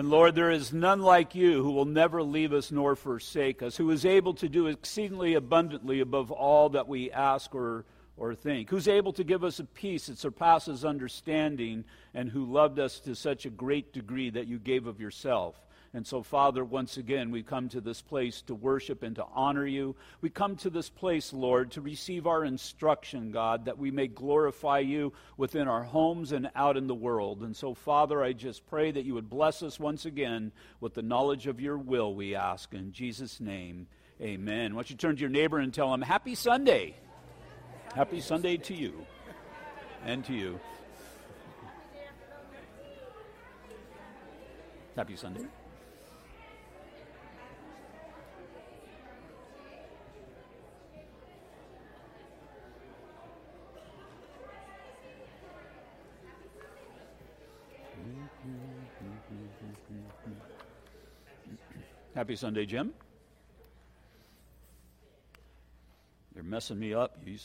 And Lord, there is none like you who will never leave us nor forsake us, who is able to do exceedingly abundantly above all that we ask or, or think, who's able to give us a peace that surpasses understanding, and who loved us to such a great degree that you gave of yourself. And so, Father, once again, we come to this place to worship and to honor you. We come to this place, Lord, to receive our instruction, God, that we may glorify you within our homes and out in the world. And so, Father, I just pray that you would bless us once again with the knowledge of your will, we ask. In Jesus' name, amen. Why don't you turn to your neighbor and tell him, Happy Sunday. Happy Sunday to you and to you. Happy Sunday. Happy Sunday, Jim. You're messing me up. You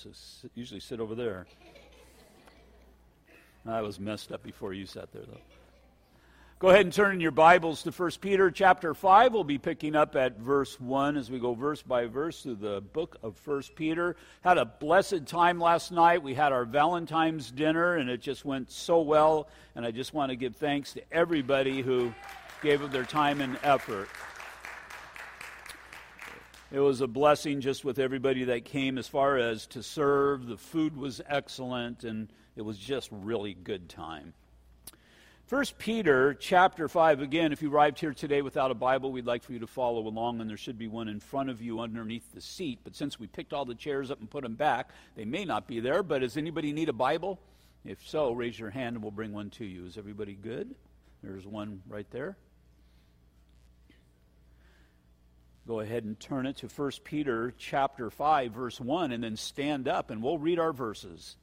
usually sit over there. I was messed up before you sat there, though. Go ahead and turn in your Bibles to 1 Peter chapter 5. We'll be picking up at verse 1 as we go verse by verse through the book of 1 Peter. Had a blessed time last night. We had our Valentine's dinner, and it just went so well. And I just want to give thanks to everybody who gave of their time and effort. It was a blessing just with everybody that came as far as to serve. The food was excellent, and it was just really good time. First Peter chapter 5 again if you arrived here today without a Bible we'd like for you to follow along and there should be one in front of you underneath the seat. But since we picked all the chairs up and put them back they may not be there but does anybody need a Bible? If so raise your hand and we'll bring one to you. Is everybody good? There's one right there go ahead and turn it to 1 Peter chapter 5 verse 1 and then stand up and we'll read our verses.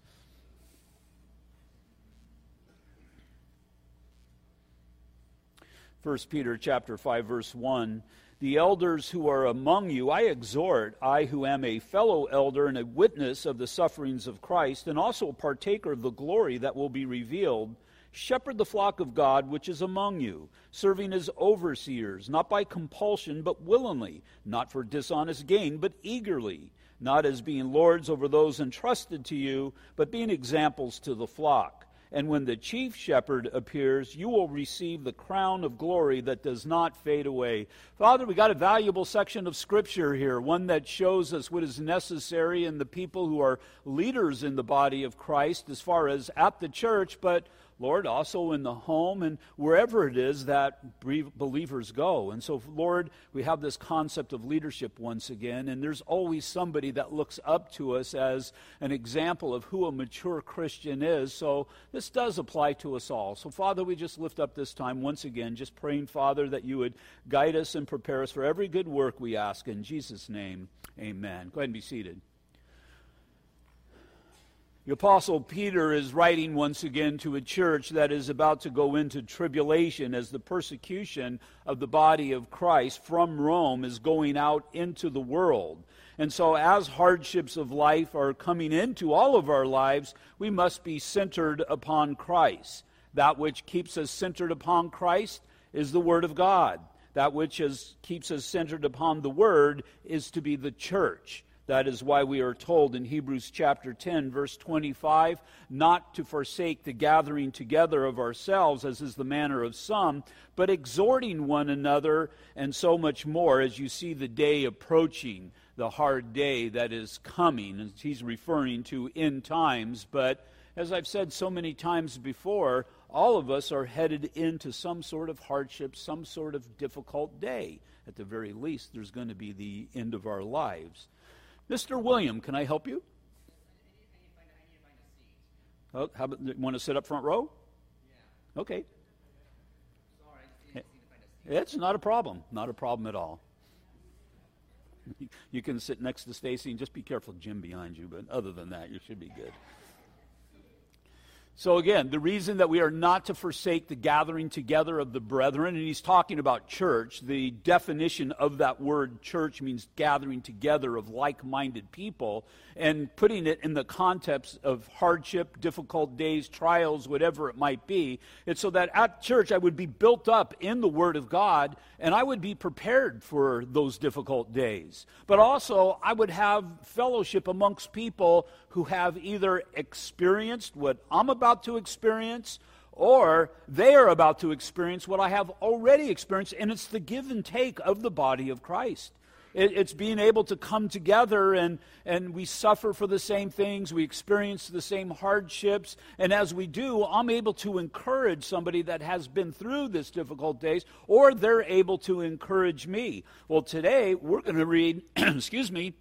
1 Peter chapter 5 verse 1 the elders who are among you I exhort I who am a fellow elder and a witness of the sufferings of Christ and also a partaker of the glory that will be revealed Shepherd the flock of God which is among you, serving as overseers, not by compulsion, but willingly, not for dishonest gain, but eagerly, not as being lords over those entrusted to you, but being examples to the flock. And when the chief shepherd appears, you will receive the crown of glory that does not fade away. Father, we got a valuable section of Scripture here, one that shows us what is necessary in the people who are leaders in the body of Christ as far as at the church, but Lord, also in the home and wherever it is that believers go. And so, Lord, we have this concept of leadership once again, and there's always somebody that looks up to us as an example of who a mature Christian is. So, this does apply to us all. So, Father, we just lift up this time once again, just praying, Father, that you would guide us and prepare us for every good work we ask. In Jesus' name, amen. Go ahead and be seated. The Apostle Peter is writing once again to a church that is about to go into tribulation as the persecution of the body of Christ from Rome is going out into the world. And so, as hardships of life are coming into all of our lives, we must be centered upon Christ. That which keeps us centered upon Christ is the Word of God. That which is, keeps us centered upon the Word is to be the church. That is why we are told in Hebrews chapter 10, verse 25, not to forsake the gathering together of ourselves, as is the manner of some, but exhorting one another, and so much more as you see the day approaching, the hard day that is coming. And he's referring to end times, but as I've said so many times before, all of us are headed into some sort of hardship, some sort of difficult day. At the very least, there's going to be the end of our lives. Mr. William, can I help you? Oh, how about, want to sit up front row? Yeah. Okay. It's not a problem. Not a problem at all. You can sit next to Stacy and just be careful, Jim, behind you. But other than that, you should be good. So, again, the reason that we are not to forsake the gathering together of the brethren, and he's talking about church, the definition of that word church means gathering together of like minded people, and putting it in the context of hardship, difficult days, trials, whatever it might be. It's so that at church I would be built up in the Word of God, and I would be prepared for those difficult days. But also, I would have fellowship amongst people who have either experienced what I'm about to experience or they are about to experience what I have already experienced, and it's the give and take of the body of Christ. It, it's being able to come together and, and we suffer for the same things, we experience the same hardships, and as we do, I'm able to encourage somebody that has been through this difficult days, or they're able to encourage me. Well, today we're going to read, excuse me,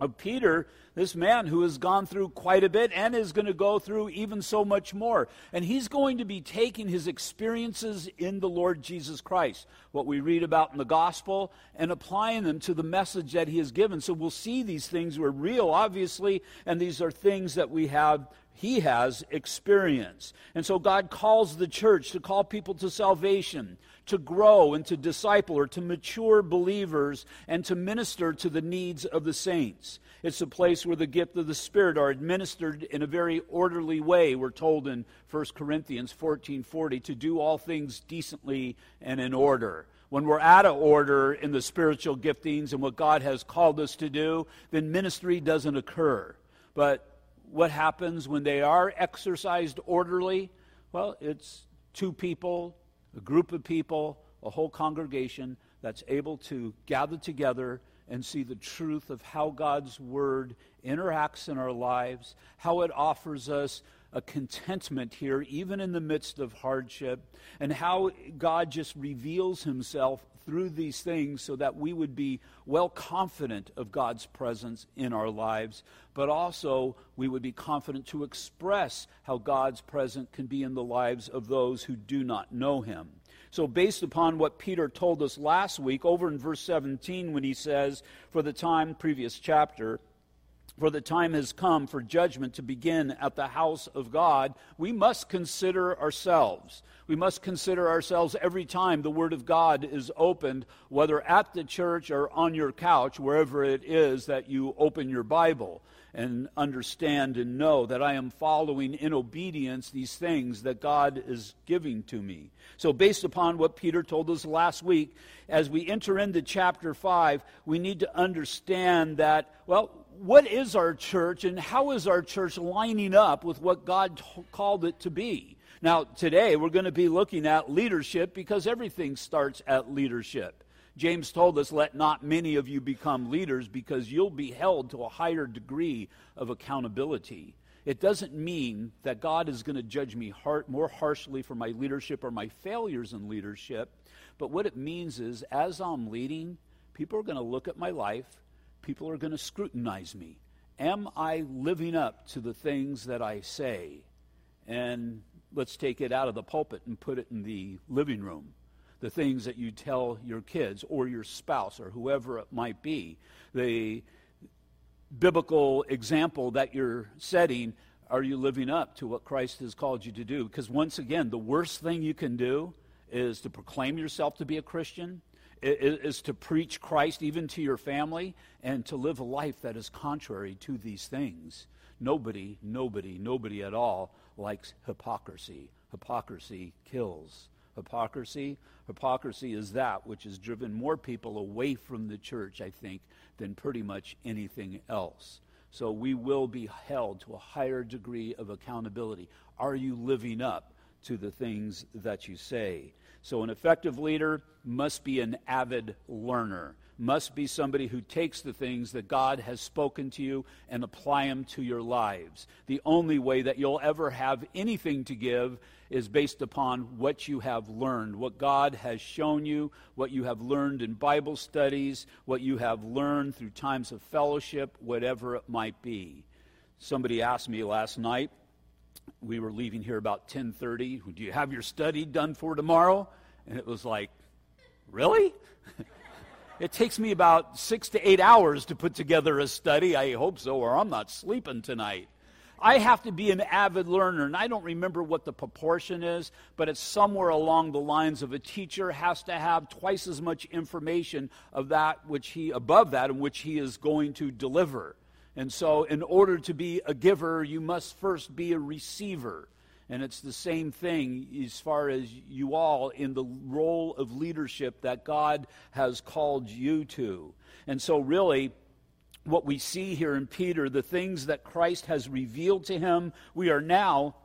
of Peter, this man who has gone through quite a bit and is going to go through even so much more. And he's going to be taking his experiences in the Lord Jesus Christ, what we read about in the gospel, and applying them to the message that he has given. So we'll see these things were real, obviously, and these are things that we have he has experienced. And so God calls the church to call people to salvation, to grow and to disciple or to mature believers and to minister to the needs of the saints. It's a place where the gift of the Spirit are administered in a very orderly way. We're told in 1 Corinthians 14:40 to do all things decently and in order. When we're out of order in the spiritual giftings and what God has called us to do, then ministry doesn't occur. But what happens when they are exercised orderly? Well, it's two people a group of people, a whole congregation that's able to gather together and see the truth of how God's Word interacts in our lives, how it offers us a contentment here, even in the midst of hardship, and how God just reveals Himself through these things so that we would be well confident of God's presence in our lives, but also we would be confident to express how God's presence can be in the lives of those who do not know Him. So, based upon what Peter told us last week, over in verse 17, when he says, For the time, previous chapter, for the time has come for judgment to begin at the house of God, we must consider ourselves. We must consider ourselves every time the Word of God is opened, whether at the church or on your couch, wherever it is that you open your Bible and understand and know that I am following in obedience these things that God is giving to me. So, based upon what Peter told us last week, as we enter into chapter 5, we need to understand that, well, what is our church and how is our church lining up with what God t- called it to be? Now, today we're going to be looking at leadership because everything starts at leadership. James told us, Let not many of you become leaders because you'll be held to a higher degree of accountability. It doesn't mean that God is going to judge me har- more harshly for my leadership or my failures in leadership. But what it means is, as I'm leading, people are going to look at my life people are going to scrutinize me. Am I living up to the things that I say? And let's take it out of the pulpit and put it in the living room. The things that you tell your kids or your spouse or whoever it might be. The biblical example that you're setting, are you living up to what Christ has called you to do? Because once again, the worst thing you can do is to proclaim yourself to be a Christian is to preach Christ even to your family and to live a life that is contrary to these things. Nobody, nobody, nobody at all likes hypocrisy. Hypocrisy kills. Hypocrisy, hypocrisy is that which has driven more people away from the church, I think, than pretty much anything else. So we will be held to a higher degree of accountability. Are you living up to the things that you say? So, an effective leader must be an avid learner, must be somebody who takes the things that God has spoken to you and apply them to your lives. The only way that you'll ever have anything to give is based upon what you have learned, what God has shown you, what you have learned in Bible studies, what you have learned through times of fellowship, whatever it might be. Somebody asked me last night, we were leaving here about 10:30. Do you have your study done for tomorrow? And it was like, really? it takes me about six to eight hours to put together a study. I hope so, or I'm not sleeping tonight. I have to be an avid learner, and I don't remember what the proportion is, but it's somewhere along the lines of a teacher has to have twice as much information of that which he above that in which he is going to deliver. And so, in order to be a giver, you must first be a receiver. And it's the same thing as far as you all in the role of leadership that God has called you to. And so, really, what we see here in Peter, the things that Christ has revealed to him, we are now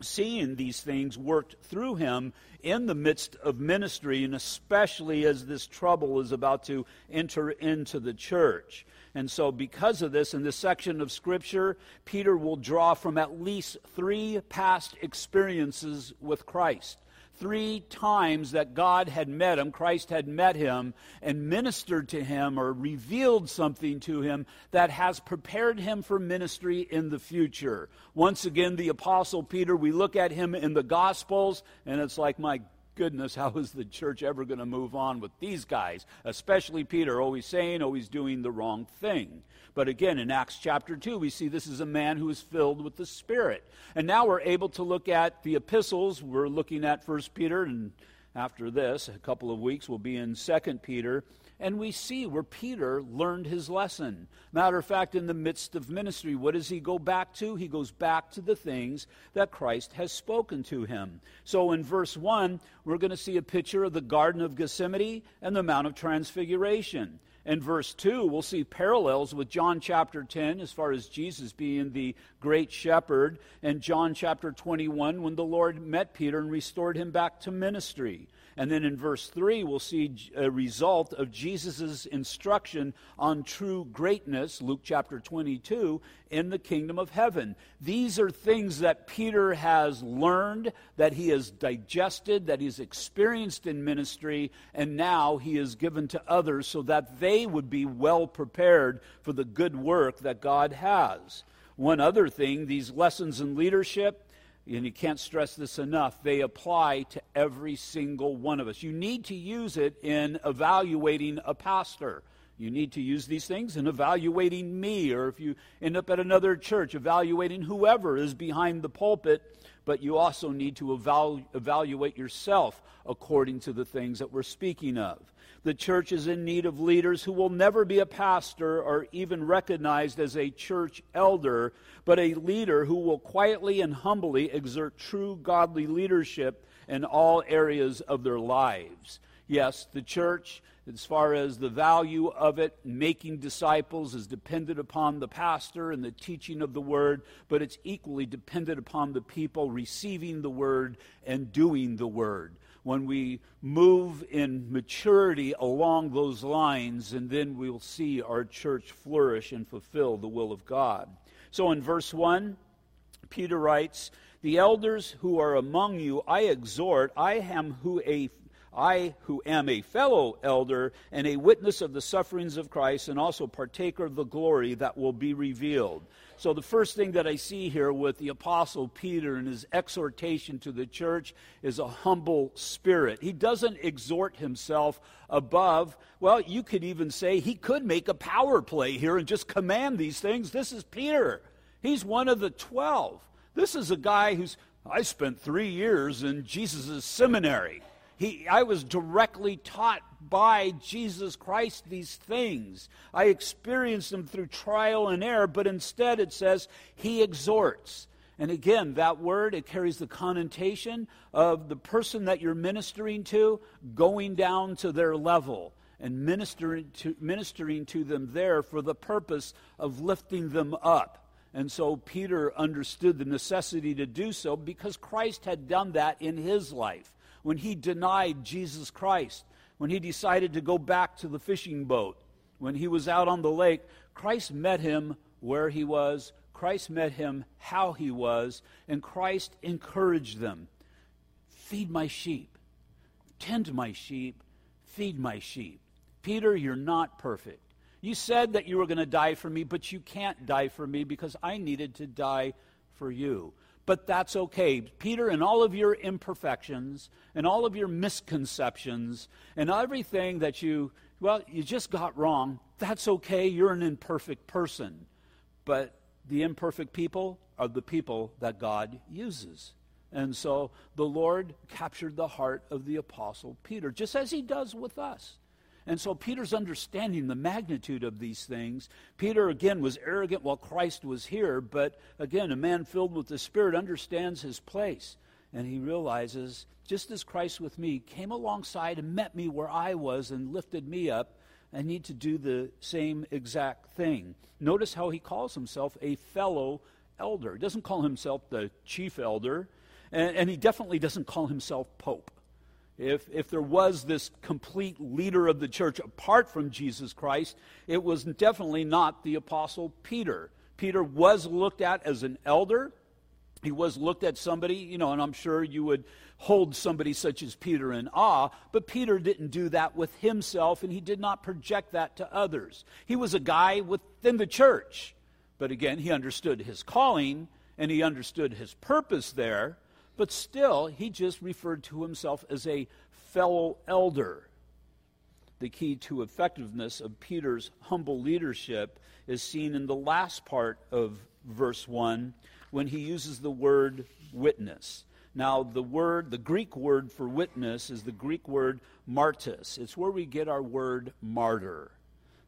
seeing these things worked through him in the midst of ministry, and especially as this trouble is about to enter into the church. And so, because of this, in this section of Scripture, Peter will draw from at least three past experiences with Christ. Three times that God had met him, Christ had met him and ministered to him or revealed something to him that has prepared him for ministry in the future. Once again, the Apostle Peter, we look at him in the Gospels, and it's like, my goodness, how is the church ever going to move on with these guys? Especially Peter, always saying, always doing the wrong thing. But again, in Acts chapter 2, we see this is a man who is filled with the Spirit. And now we're able to look at the epistles. We're looking at 1 Peter, and after this, a couple of weeks, we'll be in 2 Peter. And we see where Peter learned his lesson. Matter of fact, in the midst of ministry, what does he go back to? He goes back to the things that Christ has spoken to him. So in verse 1, we're going to see a picture of the Garden of Gethsemane and the Mount of Transfiguration. In verse 2, we'll see parallels with John chapter 10 as far as Jesus being the great shepherd, and John chapter 21 when the Lord met Peter and restored him back to ministry. And then in verse 3, we'll see a result of Jesus' instruction on true greatness, Luke chapter 22, in the kingdom of heaven. These are things that Peter has learned, that he has digested, that he's experienced in ministry, and now he is given to others so that they would be well prepared for the good work that God has. One other thing, these lessons in leadership, and you can't stress this enough, they apply to every single one of us. You need to use it in evaluating a pastor. You need to use these things in evaluating me, or if you end up at another church, evaluating whoever is behind the pulpit. But you also need to evalu- evaluate yourself according to the things that we're speaking of. The church is in need of leaders who will never be a pastor or even recognized as a church elder, but a leader who will quietly and humbly exert true godly leadership in all areas of their lives. Yes, the church, as far as the value of it, making disciples, is dependent upon the pastor and the teaching of the word, but it's equally dependent upon the people receiving the word and doing the word when we move in maturity along those lines, and then we'll see our church flourish and fulfill the will of God. So in verse 1, Peter writes, The elders who are among you, I exhort, I am who a I, who am a fellow elder and a witness of the sufferings of Christ, and also partaker of the glory that will be revealed. So, the first thing that I see here with the Apostle Peter and his exhortation to the church is a humble spirit. He doesn't exhort himself above, well, you could even say he could make a power play here and just command these things. This is Peter, he's one of the 12. This is a guy who's, I spent three years in Jesus' seminary. He, I was directly taught by Jesus Christ these things. I experienced them through trial and error, but instead it says he exhorts. And again, that word, it carries the connotation of the person that you're ministering to going down to their level and ministering to, ministering to them there for the purpose of lifting them up. And so Peter understood the necessity to do so because Christ had done that in his life when he denied Jesus Christ, when he decided to go back to the fishing boat, when he was out on the lake, Christ met him where he was. Christ met him how he was, and Christ encouraged them Feed my sheep, tend my sheep, feed my sheep. Peter, you're not perfect. You said that you were going to die for me, but you can't die for me because I needed to die for you but that's okay. Peter, and all of your imperfections and all of your misconceptions and everything that you, well, you just got wrong, that's okay. You're an imperfect person. But the imperfect people, are the people that God uses. And so the Lord captured the heart of the Apostle Peter, just as he does with us. And so Peter's understanding the magnitude of these things. Peter, again, was arrogant while Christ was here, but again, a man filled with the Spirit understands his place. And he realizes, just as Christ with me came alongside and met me where I was and lifted me up, I need to do the same exact thing. Notice how he calls himself a fellow elder. He doesn't call himself the chief elder, and, and he definitely doesn't call himself pope. If, if there was this complete leader of the church apart from Jesus Christ, it was definitely not the Apostle Peter. Peter was looked at as an elder. He was looked at somebody, you know, and I'm sure you would hold somebody such as Peter in awe, but Peter didn't do that with himself and he did not project that to others. He was a guy within the church, but again, he understood his calling and he understood his purpose there, but still, he just referred to himself as a fellow elder. The key to effectiveness of Peter's humble leadership is seen in the last part of verse 1 when he uses the word witness. Now, the word, the Greek word for witness is the Greek word martis. It's where we get our word martyr.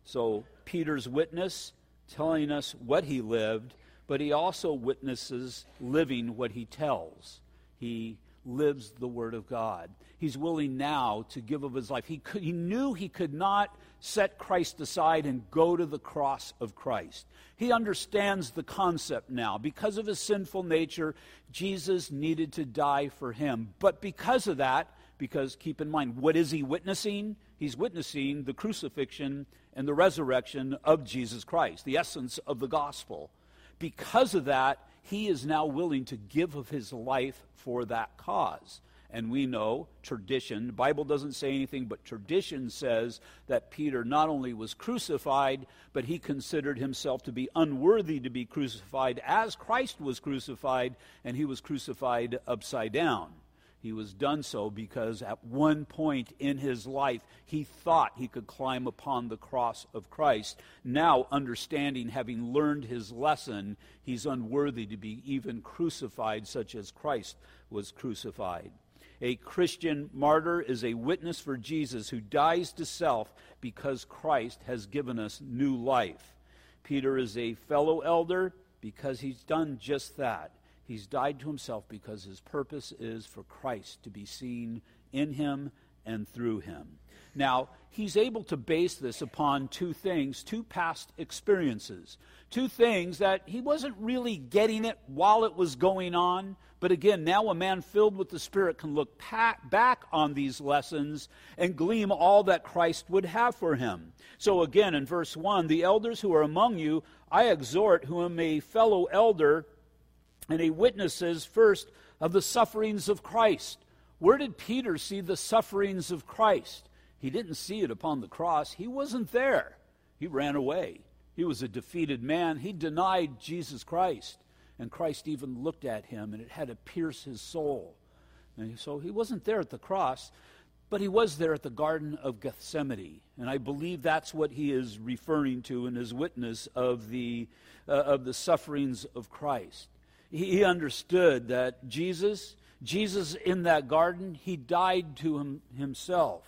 So, Peter's witness, telling us what he lived, but he also witnesses living what he tells. He lives the Word of God. He's willing now to give of his life. He, could, he knew he could not set Christ aside and go to the cross of Christ. He understands the concept now. Because of his sinful nature, Jesus needed to die for him. But because of that, because keep in mind, what is he witnessing? He's witnessing the crucifixion and the resurrection of Jesus Christ, the essence of the gospel. Because of that, he is now willing to give of his life for that cause. And we know tradition, the Bible doesn't say anything, but tradition says that Peter not only was crucified, but he considered himself to be unworthy to be crucified as Christ was crucified, and he was crucified upside down. He was done so because at one point in his life he thought he could climb upon the cross of Christ. Now, understanding, having learned his lesson, he's unworthy to be even crucified, such as Christ was crucified. A Christian martyr is a witness for Jesus who dies to self because Christ has given us new life. Peter is a fellow elder because he's done just that. He's died to himself because his purpose is for Christ to be seen in him and through him. Now, he's able to base this upon two things, two past experiences, two things that he wasn't really getting it while it was going on. But again, now a man filled with the Spirit can look back on these lessons and glean all that Christ would have for him. So again, in verse 1, the elders who are among you, I exhort, who am a fellow elder, and he witnesses first of the sufferings of Christ. Where did Peter see the sufferings of Christ? He didn't see it upon the cross. He wasn't there. He ran away. He was a defeated man. He denied Jesus Christ. And Christ even looked at him, and it had to pierce his soul. And so he wasn't there at the cross, but he was there at the Garden of Gethsemane. And I believe that's what he is referring to in his witness of the, uh, of the sufferings of Christ. He, understood that Jesus, Jesus in that garden, he died to him, himself.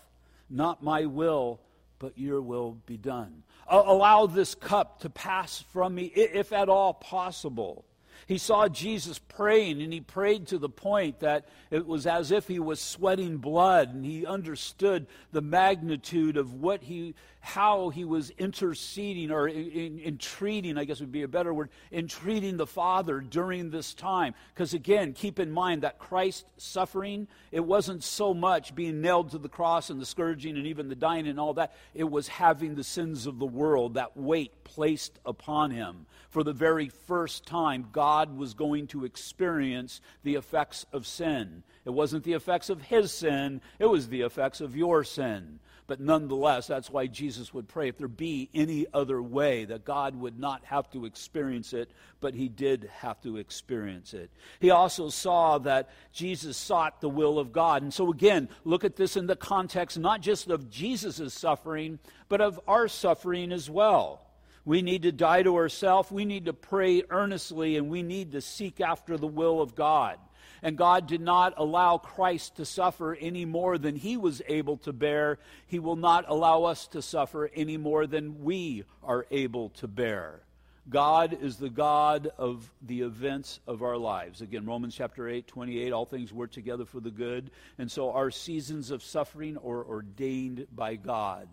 Not my will, but your will be done. Allow this cup to pass from me, if at all possible. He saw Jesus praying, and he prayed to the point that it was as if he was sweating blood, and he understood the magnitude of what he, how he was interceding or entreating, I guess would be a better word, entreating the Father during this time. Because again, keep in mind that Christ's suffering, it wasn't so much being nailed to the cross and the scourging and even the dying and all that, it was having the sins of the world, that weight placed upon him. For the very first time, God was going to experience the effects of sin. It wasn't the effects of his sin, it was the effects of your sin. But nonetheless, that's why Jesus would pray if there be any other way, that God would not have to experience it, but he did have to experience it. He also saw that Jesus sought the will of God. And so, again, look at this in the context not just of Jesus' suffering, but of our suffering as well. We need to die to ourselves. We need to pray earnestly, and we need to seek after the will of God. And God did not allow Christ to suffer any more than he was able to bear. He will not allow us to suffer any more than we are able to bear. God is the God of the events of our lives. Again, Romans chapter 8, 28, all things work together for the good. And so our seasons of suffering are ordained by God.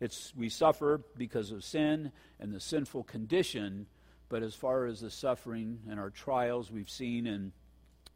It's, we suffer because of sin and the sinful condition, but as far as the suffering and our trials, we've seen in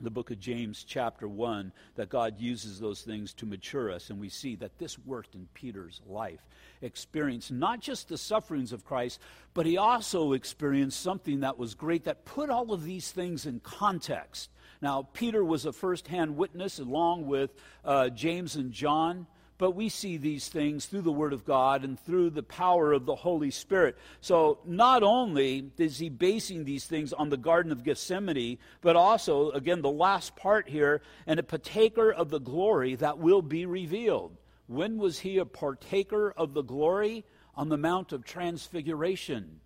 the book of James, chapter 1, that God uses those things to mature us. And we see that this worked in Peter's life. Experienced not just the sufferings of Christ, but he also experienced something that was great that put all of these things in context. Now, Peter was a first hand witness along with uh, James and John but we see these things through the Word of God and through the power of the Holy Spirit. So not only is he basing these things on the Garden of Gethsemane, but also, again, the last part here, and a partaker of the glory that will be revealed. When was he a partaker of the glory? On the Mount of Transfiguration.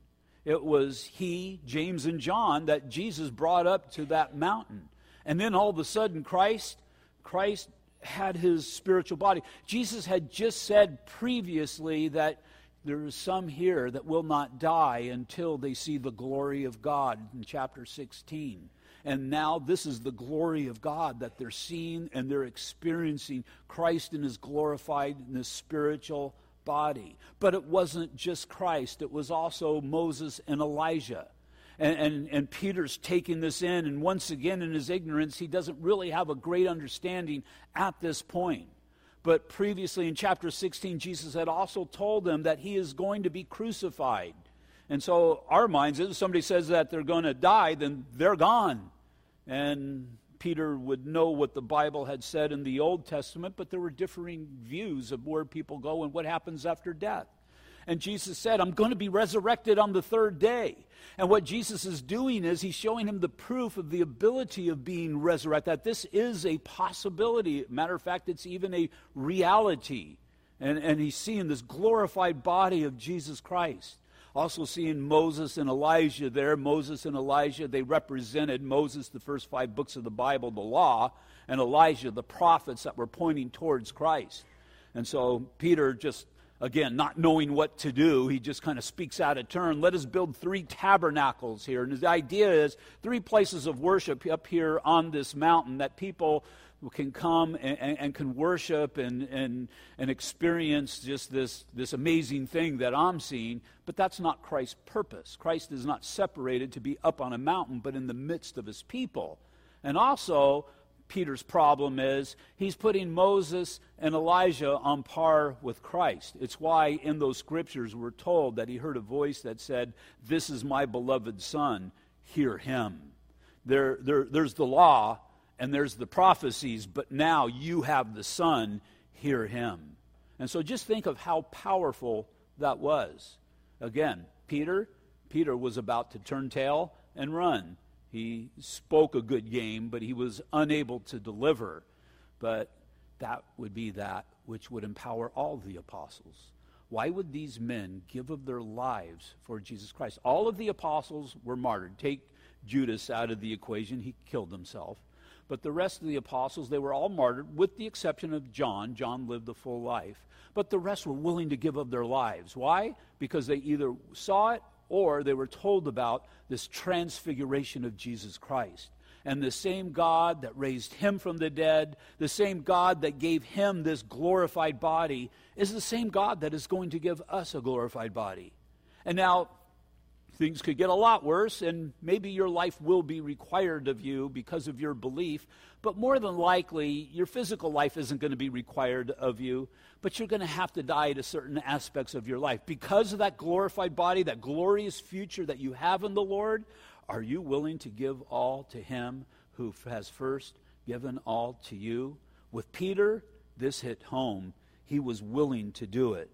It was he, James, and John that Jesus brought up to that mountain. And then all of a sudden, Christ, Christ had his spiritual body. Jesus had just said previously that there is some here that will not die until they see the glory of God in chapter 16. And now this is the glory of God that they're seeing and they're experiencing Christ in his glorified in his spiritual body. But it wasn't just Christ, it was also Moses and Elijah. And, and, and, Peter's taking this in, and once again, in his ignorance, he doesn't really have a great understanding at this point. But previously in chapter 16, Jesus had also told them that he is going to be crucified. And so, our minds, if somebody says that they're going to die, then they're gone. And Peter would know what the Bible had said in the Old Testament, but there were differing views of where people go and what happens after death. And Jesus said, I'm going to be resurrected on the third day. And what Jesus is doing is he's showing him the proof of the ability of being resurrected, that this is a possibility. Matter of fact, it's even a reality. And, and he's seeing this glorified body of Jesus Christ. Also, seeing Moses and Elijah there. Moses and Elijah, they represented Moses, the first five books of the Bible, the law, and Elijah, the prophets that were pointing towards Christ. And so Peter just again, not knowing what to do, he just kind of speaks out of turn. Let us build three tabernacles here. And his idea is three places of worship up here on this mountain that people can come and, and, and, can worship and, and, and experience just this, this amazing thing that I'm seeing. But that's not Christ's purpose. Christ is not separated to be up on a mountain, but in the midst of his people. And also, Peter's problem is he's putting Moses and Elijah on par with Christ. It's why in those scriptures we're told that he heard a voice that said, This is my beloved Son, hear him. There, there, there's the law and there's the prophecies, but now you have the Son, hear him. And so just think of how powerful that was. Again, Peter, Peter was about to turn tail and run. He spoke a good game, but he was unable to deliver. But that would be that which would empower all the apostles. Why would these men give of their lives for Jesus Christ? All of the apostles were martyred. Take Judas out of the equation, he killed himself. But the rest of the apostles, they were all martyred, with the exception of John. John lived a full life. But the rest were willing to give of their lives. Why? Because they either saw it or they were told about this transfiguration of Jesus Christ. And the same God that raised him from the dead, the same God that gave him this glorified body, is the same God that is going to give us a glorified body. And now, things could get a lot worse, and maybe your life will be required of you because of your belief. But more than likely, your physical life isn't going to be required of you, but you're going to have to die to certain aspects of your life. Because of that glorified body, that glorious future that you have in the Lord, are you willing to give all to Him who has first given all to you? With Peter, this hit home. He was willing to do it.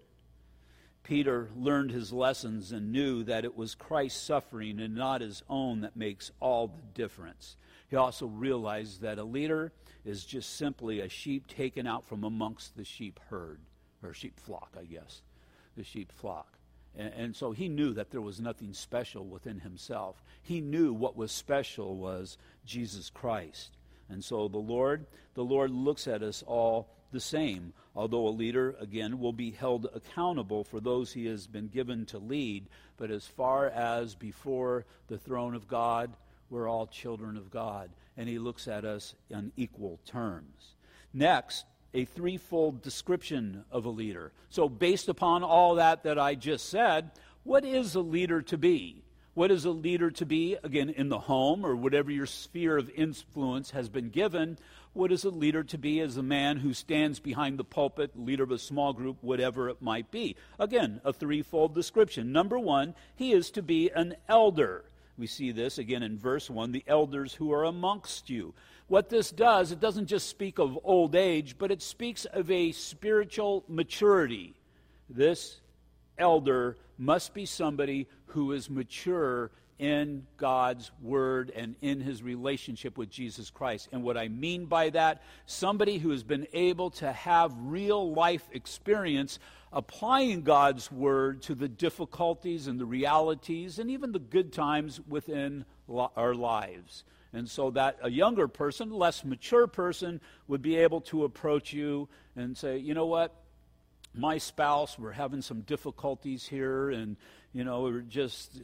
Peter learned his lessons and knew that it was Christ's suffering and not his own that makes all the difference. He also realized that a leader is just simply a sheep taken out from amongst the sheep herd, or sheep flock, I guess, the sheep flock. And, and so he knew that there was nothing special within himself. He knew what was special was Jesus Christ. And so the Lord, the Lord looks at us all the same. Although a leader, again, will be held accountable for those he has been given to lead, but as far as before the throne of God, we're all children of God, and he looks at us on equal terms. Next, a threefold description of a leader. So, based upon all that that I just said, what is a leader to be? What is a leader to be, again, in the home or whatever your sphere of influence has been given? What is a leader to be as a man who stands behind the pulpit, leader of a small group, whatever it might be? Again, a threefold description. Number one, he is to be an elder. We see this again in verse 1 the elders who are amongst you. What this does, it doesn't just speak of old age, but it speaks of a spiritual maturity. This elder must be somebody who is mature in God's Word and in his relationship with Jesus Christ. And what I mean by that, somebody who has been able to have real life experience applying God's Word to the difficulties and the realities and even the good times within our lives. And so that a younger person, less mature person, would be able to approach you and say, you know what? My spouse, we're having some difficulties here, and you know, we're just,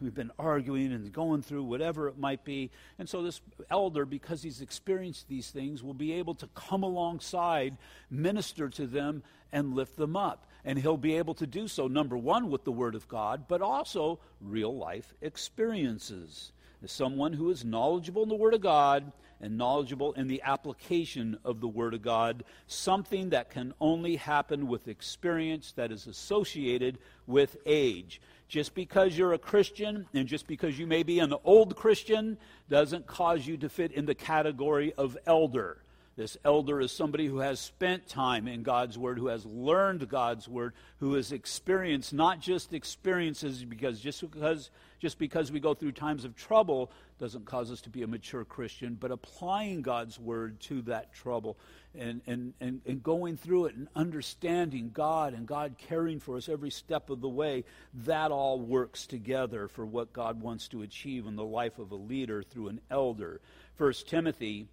we've been arguing and going through whatever it might be. And so this elder, because he's experienced these things, will be able to come alongside, minister to them, and lift them up. And he'll be able to do so, number one, with the Word of God, but also real life experiences. As someone who is knowledgeable in the Word of God and knowledgeable in the application of the Word of God, something that can only happen with experience that is associated with age. Just because you're a Christian and just because you may be an old Christian doesn't cause you to fit in the category of elder. This elder is somebody who has spent time in God's Word, who has learned God's Word, who has experienced not just experiences because just because just because we go through times of trouble doesn't cause us to be a mature Christian, but applying God's Word to that trouble and, and, and, and going through it and understanding God and God caring for us every step of the way, that all works together for what God wants to achieve in the life of a leader through an elder. First Timothy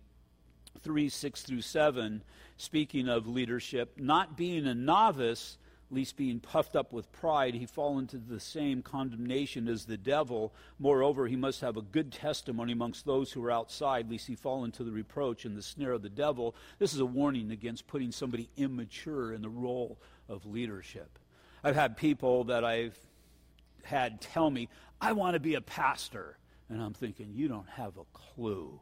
3 6 through 7, speaking of leadership, not being a novice, least being puffed up with pride, he fall into the same condemnation as the devil. Moreover, he must have a good testimony amongst those who are outside, lest he fall into the reproach and the snare of the devil. This is a warning against putting somebody immature in the role of leadership. I've had people that I've had tell me, I want to be a pastor. And I'm thinking, you don't have a clue.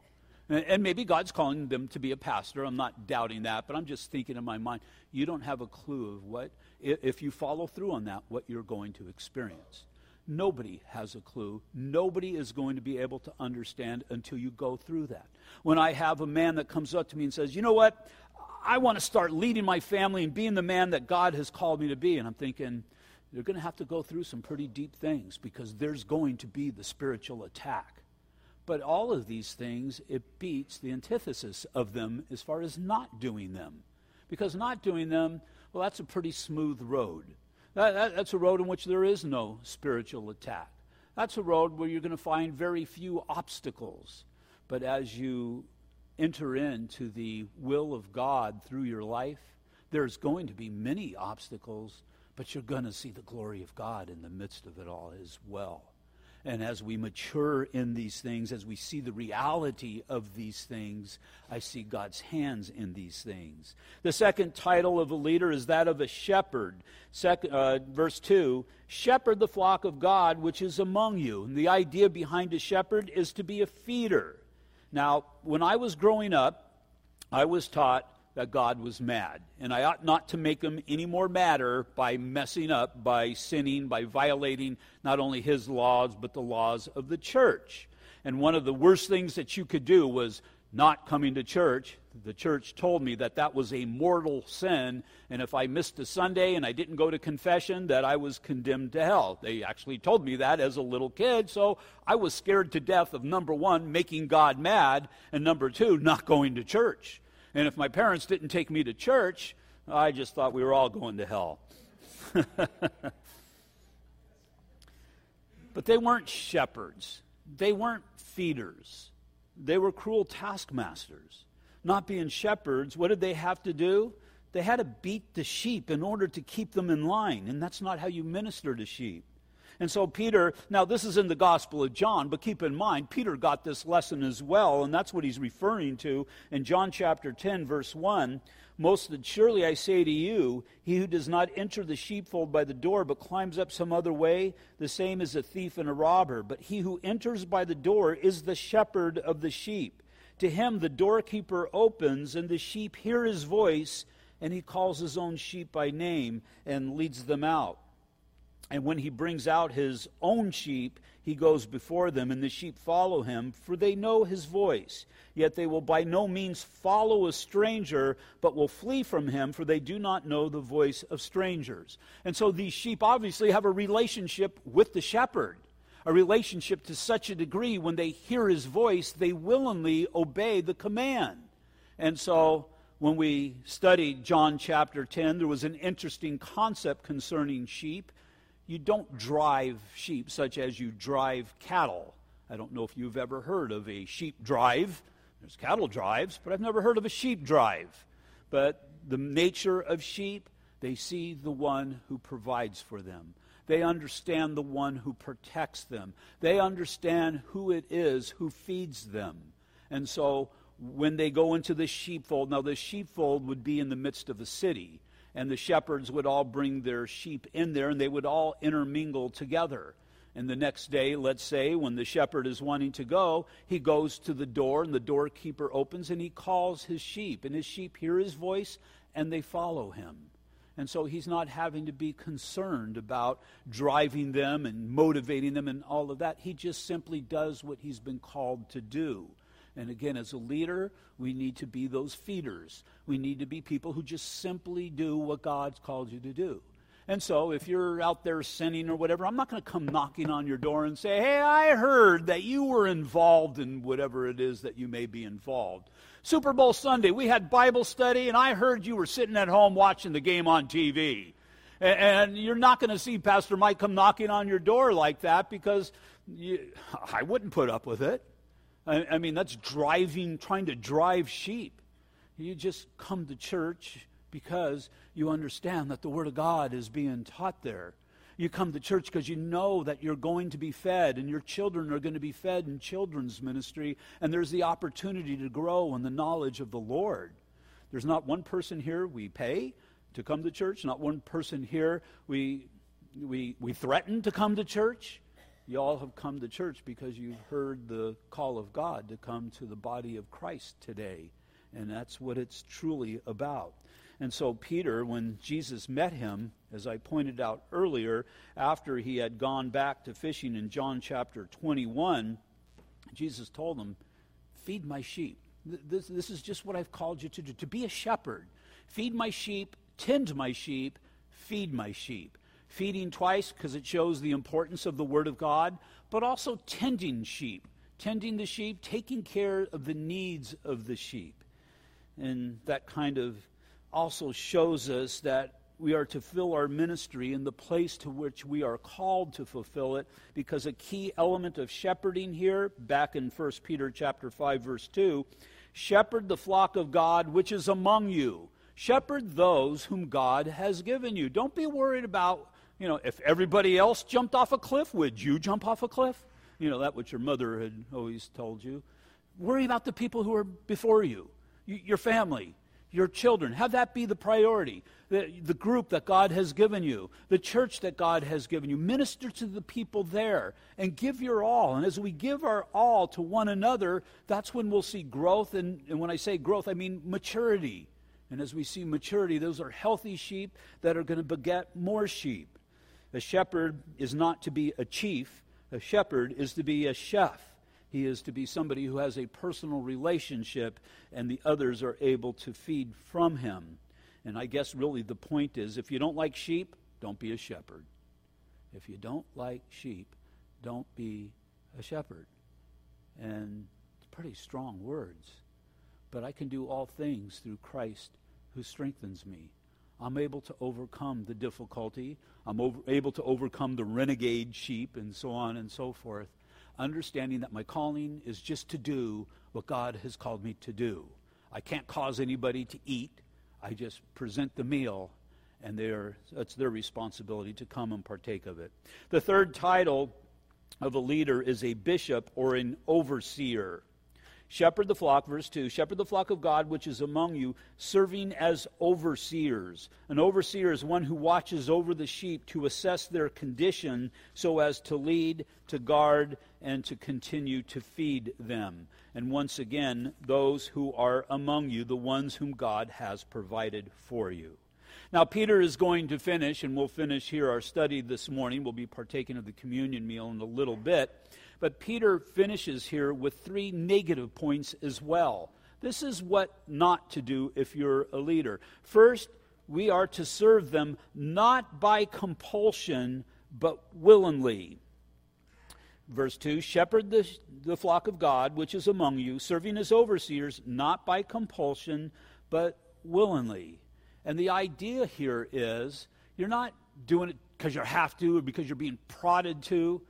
And maybe God's calling them to be a pastor. I'm not doubting that, but I'm just thinking in my mind, you don't have a clue of what, if you follow through on that, what you're going to experience. Nobody has a clue. Nobody is going to be able to understand until you go through that. When I have a man that comes up to me and says, you know what? I want to start leading my family and being the man that God has called me to be. And I'm thinking, you're going to have to go through some pretty deep things because there's going to be the spiritual attack. But all of these things, it beats the antithesis of them as far as not doing them. Because not doing them, well, that's a pretty smooth road. That, that, that's a road in which there is no spiritual attack. That's a road where you're going to find very few obstacles. But as you enter into the will of God through your life, there's going to be many obstacles, but you're going to see the glory of God in the midst of it all as well. And as we mature in these things, as we see the reality of these things, I see God's hands in these things. The second title of a leader is that of a shepherd. Second, uh, verse 2 Shepherd the flock of God which is among you. And the idea behind a shepherd is to be a feeder. Now, when I was growing up, I was taught that God was mad. And I ought not to make him any more madder by messing up, by sinning, by violating not only his laws, but the laws of the church. And one of the worst things that you could do was not coming to church. The church told me that that was a mortal sin, and if I missed a Sunday and I didn't go to confession, that I was condemned to hell. They actually told me that as a little kid, so I was scared to death of number one, making God mad, and number two, not going to church. And if my parents didn't take me to church, I just thought we were all going to hell. But they weren't shepherds, they weren't feeders, they were cruel taskmasters. Not being shepherds, what did they have to do? They had to beat the sheep in order to keep them in line, and that's not how you minister to sheep. And so Peter, now this is in the Gospel of John, but keep in mind, Peter got this lesson as well, and that's what he's referring to in John chapter 10, verse 1. Most surely I say to you, he who does not enter the sheepfold by the door, but climbs up some other way, the same is a thief and a robber. But he who enters by the door is the shepherd of the sheep. To him the doorkeeper opens, and the sheep hear his voice, and he calls his own sheep by name and leads them out. And when he brings out his own sheep, he goes before them, and the sheep follow him, for they know his voice. Yet they will by no means follow a stranger, but will flee from him, for they do not know the voice of strangers. And so these sheep obviously have a relationship with the shepherd, a relationship to such a degree when they hear his voice, they willingly obey the command. And so when we studied John chapter 10, there was an interesting concept concerning sheep you don't drive sheep such as you drive cattle. I don't know if you've ever heard of a sheep drive. There's cattle drives, but I've never heard of a sheep drive. But the nature of sheep, they see the one who provides for them. They understand the one who protects them. They understand who it is who feeds them. And so when they go into the sheepfold, now the sheepfold would be in the midst of a city and the shepherds would all bring their sheep in there and they would all intermingle together. And the next day, let's say, when the shepherd is wanting to go, he goes to the door and the doorkeeper opens and he calls his sheep. And his sheep hear his voice and they follow him. And so he's not having to be concerned about driving them and motivating them and all of that. He just simply does what he's been called to do. And again, as a leader, we need to be those feeders. We need to be people who just simply do what God's called you to do. And so, if you're out there sinning or whatever, I'm not going to come knocking on your door and say, Hey, I heard that you were involved in whatever it is that you may be involved. Super Bowl Sunday, we had Bible study, and I heard you were sitting at home watching the game on TV. And you're not going to see Pastor Mike come knocking on your door like that because you, I wouldn't put up with it. I, I mean, that's driving, trying to drive sheep. You just come to church because you understand that the Word of God is being taught there. You come to church because you know that you're going to be fed and your children are going to be fed in children's ministry, and there's the opportunity to grow in the knowledge of the Lord. There's not one person here we pay to come to church, not one person here we, we, we threaten to come to church. You all have come to church because you've heard the call of God to come to the body of Christ today. And that's what it's truly about. And so, Peter, when Jesus met him, as I pointed out earlier, after he had gone back to fishing in John chapter 21, Jesus told him, Feed my sheep. This, this is just what I've called you to do to be a shepherd. Feed my sheep, tend my sheep, feed my sheep feeding twice because it shows the importance of the Word of God, but also tending sheep, tending the sheep, taking care of the needs of the sheep. And that kind of also shows us that we are to fill our ministry in the place to which we are called to fulfill it because a key element of shepherding here back in 1 peter chapter 5 verse 2 shepherd the flock of god which is among you shepherd those whom god has given you don't be worried about you know, if everybody else jumped off a cliff, would you jump off a cliff? You know, that what your mother had always told you. Worry about the people who are before you, your family, your children. Have that be the priority. The, the group that God has given you, the church that God has given you. Minister to the people there and give your all. And as we give our all to one another, that's when we'll see growth. And, and when I say growth, I mean maturity. And as we see maturity, those are healthy sheep that are going to beget more sheep. A shepherd is not to be a chief, a shepherd is to be a chef. He is to be somebody who has a personal relationship, and the others are able to feed from him. And I guess really the point is if you don't like sheep, don't be a shepherd. If you don't like sheep, don't be a shepherd. And it's pretty strong words. But I can do all things through Christ who strengthens me. I'm able to overcome the difficulty. I'm over, able to overcome the renegade sheep and so on and so forth. Understanding that my calling is just to do what God has called me to do. I can't cause anybody to eat. I just present the meal, and it's their responsibility to come and partake of it. The third title of a leader is a bishop or an overseer. Shepherd the flock, verse 2 Shepherd the flock of God which is among you, serving as overseers. An overseer is one who watches over the sheep to assess their condition so as to lead, to guard, and to continue to feed them. And once again, those who are among you, the ones whom God has provided for you. Now, Peter is going to finish, and we'll finish here our study this morning. We'll be partaking of the communion meal in a little bit. But Peter finishes here with three negative points as well. This is what not to do if you're a leader. First, we are to serve them not by compulsion, but willingly. Verse 2 Shepherd the, the flock of God which is among you, serving as overseers, not by compulsion, but willingly. And the idea here is you're not doing it because you have to or because you're being prodded to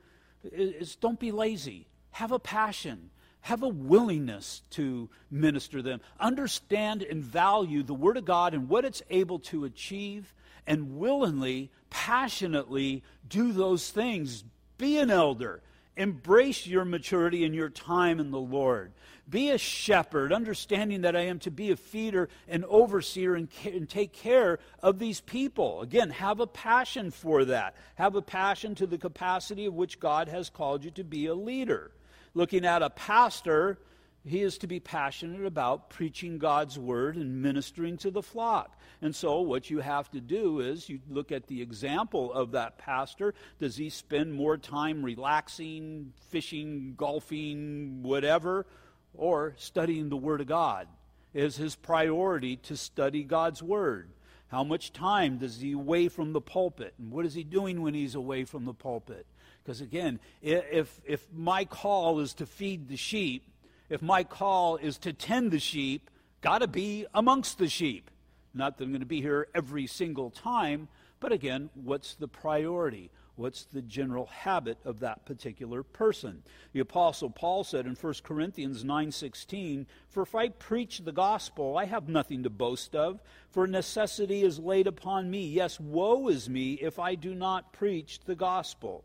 is don't be lazy. Have a passion. Have a willingness to minister them. Understand and value the Word of God and what it's able to achieve, and willingly, passionately do those things. Be an elder. Embrace your maturity and your time in the Lord. Be a shepherd, understanding that I am to be a feeder and overseer and, and, take care of these people. Again, have a passion for that. Have a passion to the capacity of which God has called you to be a leader. Looking at a pastor, he is to be passionate about preaching God's word and ministering to the flock. And so, what you have to do is you look at the example of that pastor. Does he spend more time relaxing, fishing, golfing, whatever? or studying the Word of God? Is his priority to study God's Word? How much time does he away from the pulpit? And what is he doing when he's away from the pulpit? Because again, if, if my call is to feed the sheep, if my call is to tend the sheep, got to be amongst the sheep. Not that I'm going to be here every single time, but again, what's the priority? What's the general habit of that particular person? The apostle Paul said in 1 Corinthians 9:16, "For if I preach the gospel, I have nothing to boast of, for necessity is laid upon me. Yes, woe is me if I do not preach the gospel."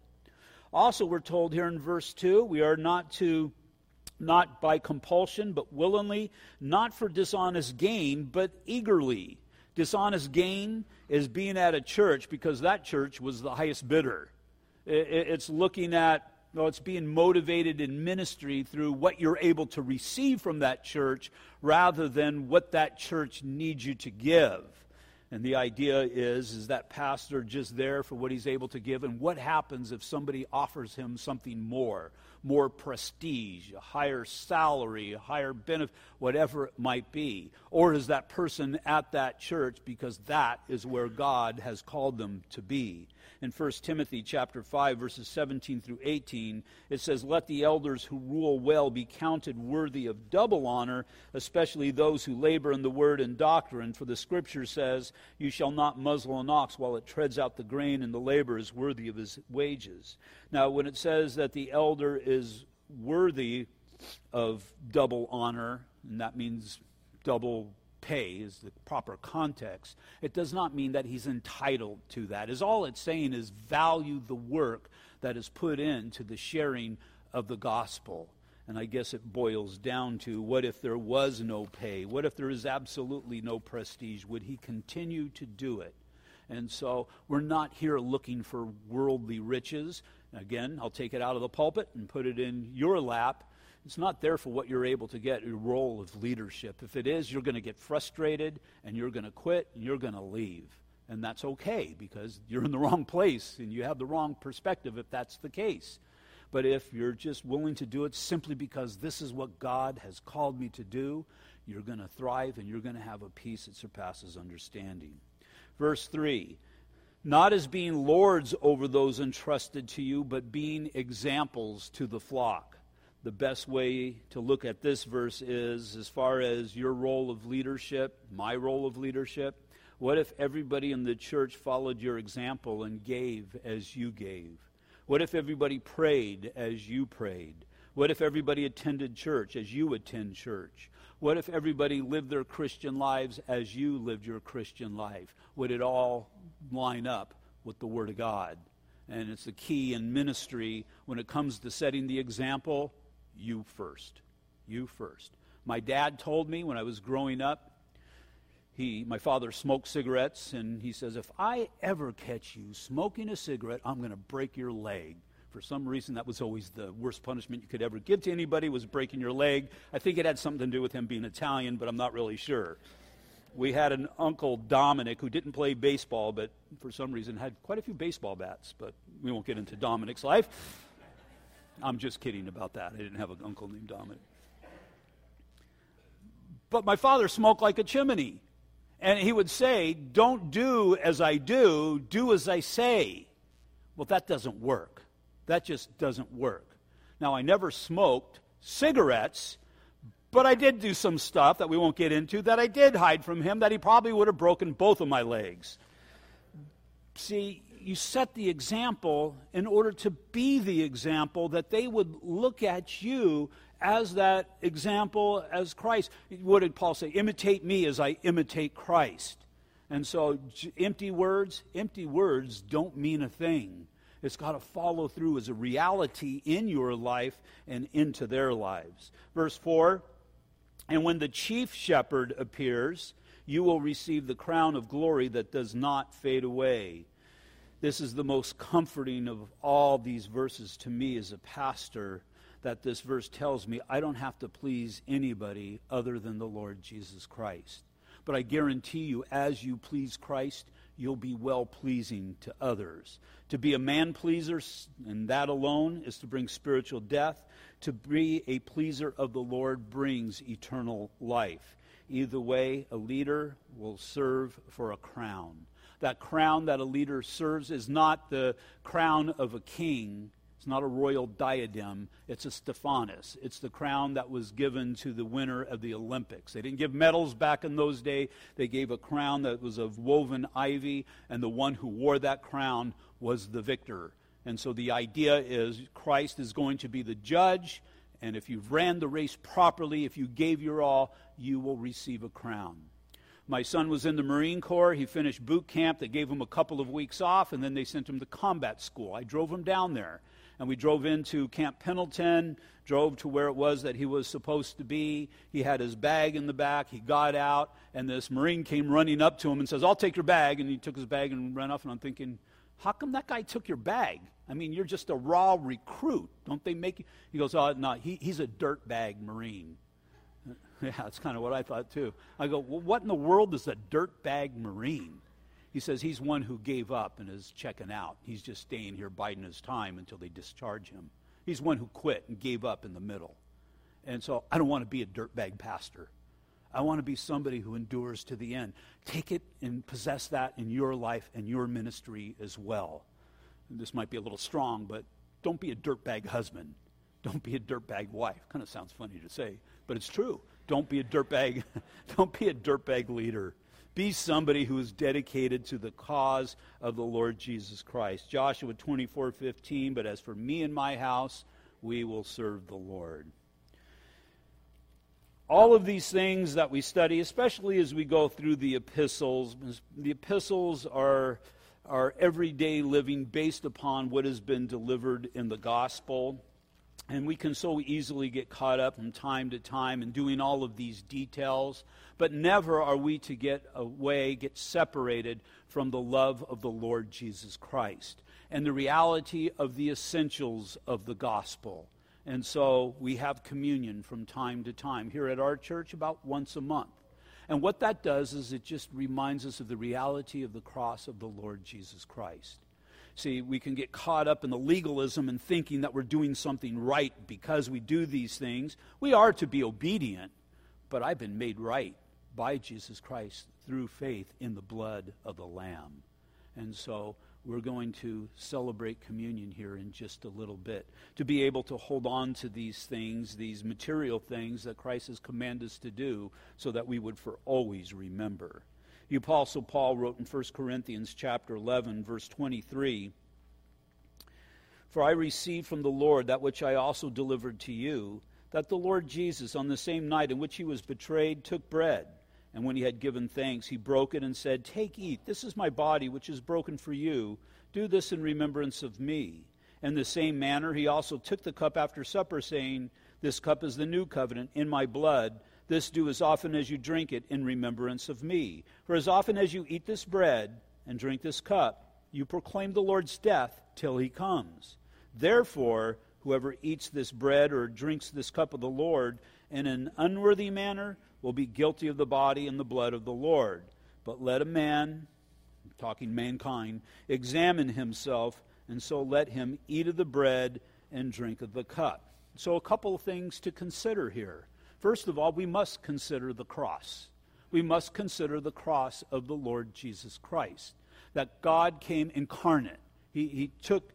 Also we're told here in verse 2, we are not to not by compulsion, but willingly, not for dishonest gain, but eagerly Dishonest gain is being at a church because that church was the highest bidder. It's looking at, well, it's being motivated in ministry through what you're able to receive from that church rather than what that church needs you to give. And the idea is, is that pastor just there for what he's able to give. And what happens if somebody offers him something more? more prestige, a higher salary, a higher benefit, whatever it might be? Or is that person at that church because that is where God has called them to be? In 1 Timothy chapter 5 verses 17 through 18 it says let the elders who rule well be counted worthy of double honor especially those who labor in the word and doctrine. For the scripture says you shall not muzzle an ox while it treads out the grain and the labor is worthy of his wages now when it says that the elder is worthy of double honor and that means double pay is the proper context. It does not mean that he's entitled to that. Is all it's saying is value the work that is put into the sharing of the gospel. And I guess it boils down to what if there was no pay? What if there is absolutely no prestige? Would he continue to do it? And so we're not here looking for worldly riches. Again, I'll take it out of the pulpit and put it in your lap. It's not there for what you're able to get, your role of leadership. If it is, you're going to get frustrated and you're going to quit and you're going to leave. And that's okay because you're in the wrong place and you have the wrong perspective if that's the case. But if you're just willing to do it simply because this is what God has called me to do, you're going to thrive and you're going to have a peace that surpasses understanding. Verse 3 Not as being lords over those entrusted to you, but being examples to the flock the best way to look at this verse is as far as your role of leadership, my role of leadership, What if everybody in the church followed your example and gave as you gave? What if everybody prayed as you prayed? What if everybody attended church as you attend church? What if everybody lived their Christian lives as you lived your Christian life? Would it all line up with the Word of God? And it's the key in ministry when it comes to setting the example you first. You first. My dad told me when I was growing up, he, my father smoked cigarettes, and he says, If I ever catch you smoking a cigarette, I'm going to break your leg. For some reason, that was always the worst punishment you could ever give to anybody was breaking your leg. I think it had something to do with him being Italian, but I'm not really sure. We had an uncle, Dominic, who didn't play baseball, but for some reason had quite a few baseball bats. But we won't get into Dominic's life. I'm just kidding about that. I didn't have an uncle named Dominic. But my father smoked like a chimney. And he would say, Don't do as I do, do as I say. Well, that doesn't work. That just doesn't work. Now, I never smoked cigarettes, but I did do some stuff that we won't get into that I did hide from him that he probably would have broken both of my legs. See, you set the example in order to be the example that they would look at you as that example as Christ. What did Paul say? Imitate me as I imitate Christ. And so, empty words, empty words don't mean a thing. It's got to follow through as a reality in your life and into their lives. Verse 4 And when the chief shepherd appears, you will receive the crown of glory that does not fade away. This is the most comforting of all these verses to me as a pastor that this verse tells me I don't have to please anybody other than the Lord Jesus Christ. But I guarantee you, as you please Christ, you'll be well pleasing to others. To be a man pleaser, and that alone is to bring spiritual death. To be a pleaser of the Lord brings eternal life. Either way, a leader will serve for a crown. That crown that a leader serves is not the crown of a king, it's not a royal diadem, it's a stephanos. It's the crown that was given to the winner of the Olympics. They didn't give medals back in those days, they gave a crown that was of woven ivy, and the one who wore that crown was the victor. And so the idea is Christ is going to be the judge, and if you've ran the race properly, if you gave your all, you will receive a crown. My son was in the Marine Corps. He finished boot camp. They gave him a couple of weeks off, and then they sent him to combat school. I drove him down there and we drove into Camp Pendleton, drove to where it was that he was supposed to be. He had his bag in the back. He got out, and this Marine came running up to him and says, I'll take your bag. And he took his bag and ran off, and I'm thinking, how come that guy took your bag? I mean, you're just a raw recruit. Don't they make you? He goes, oh, no, he, he's a dirtbag Marine. yeah, that's kind of what I thought, too. I go, well, what in the world is a dirtbag Marine? He says he's one who gave up and is checking out. He's just staying here biding his time until they discharge him. He's one who quit and gave up in the middle. And so I don't want to be a dirtbag pastor. I want to be somebody who endures to the end. Take it and possess that in your life and your ministry as well. This might be a little strong, but don't be a dirtbag husband. Don't be a dirtbag wife. Kind of sounds funny to say, but it's true. Don't be a dirtbag. don't be a dirtbag leader. Be somebody who is dedicated to the cause of the Lord Jesus Christ. Joshua 24 15, but as for me and my house, we will serve the Lord. All of these things that we study, especially as we go through the epistles, the epistles are, are everyday living based upon what has been delivered in the gospel. And we can so easily get caught up from time to time in doing all of these details, but never are we to get away, get separated from the love of the Lord Jesus Christ and the reality of the essentials of the gospel. And so we have communion from time to time here at our church about once a month. And what that does is it just reminds us of the reality of the cross of the Lord Jesus Christ. See, we can get caught up in the legalism and thinking that we're doing something right because we do these things. We are to be obedient, but I've been made right by Jesus Christ through faith in the blood of the Lamb. And so we're going to celebrate communion here in just a little bit. To be able to hold on to these things, these material things that Christ has commanded us to do, so that we would for always remember. The apostle Paul wrote in 1 Corinthians chapter 11 verse 23, "For I received from the Lord that which I also delivered to you, that the Lord Jesus on the same night in which he was betrayed took bread, and when he had given thanks, he broke it and said, "Take, eat. This is my body which is broken for you. Do this in remembrance of me." In the same manner, he also took the cup after supper, saying, This cup is the new covenant in my blood. This do as often as you drink it in remembrance of me. For as often as you eat this bread and drink this cup, you proclaim the Lord's death till he comes. Therefore, whoever eats this bread or drinks this cup of the Lord in an unworthy manner will be guilty of the body and the blood of the Lord. But let a man, talking mankind, examine himself, and so let him eat of the bread and drink of the cup. So, a couple of things to consider here. First of all, we must consider the cross. We must consider the cross of the Lord Jesus Christ. That God came incarnate. He, he took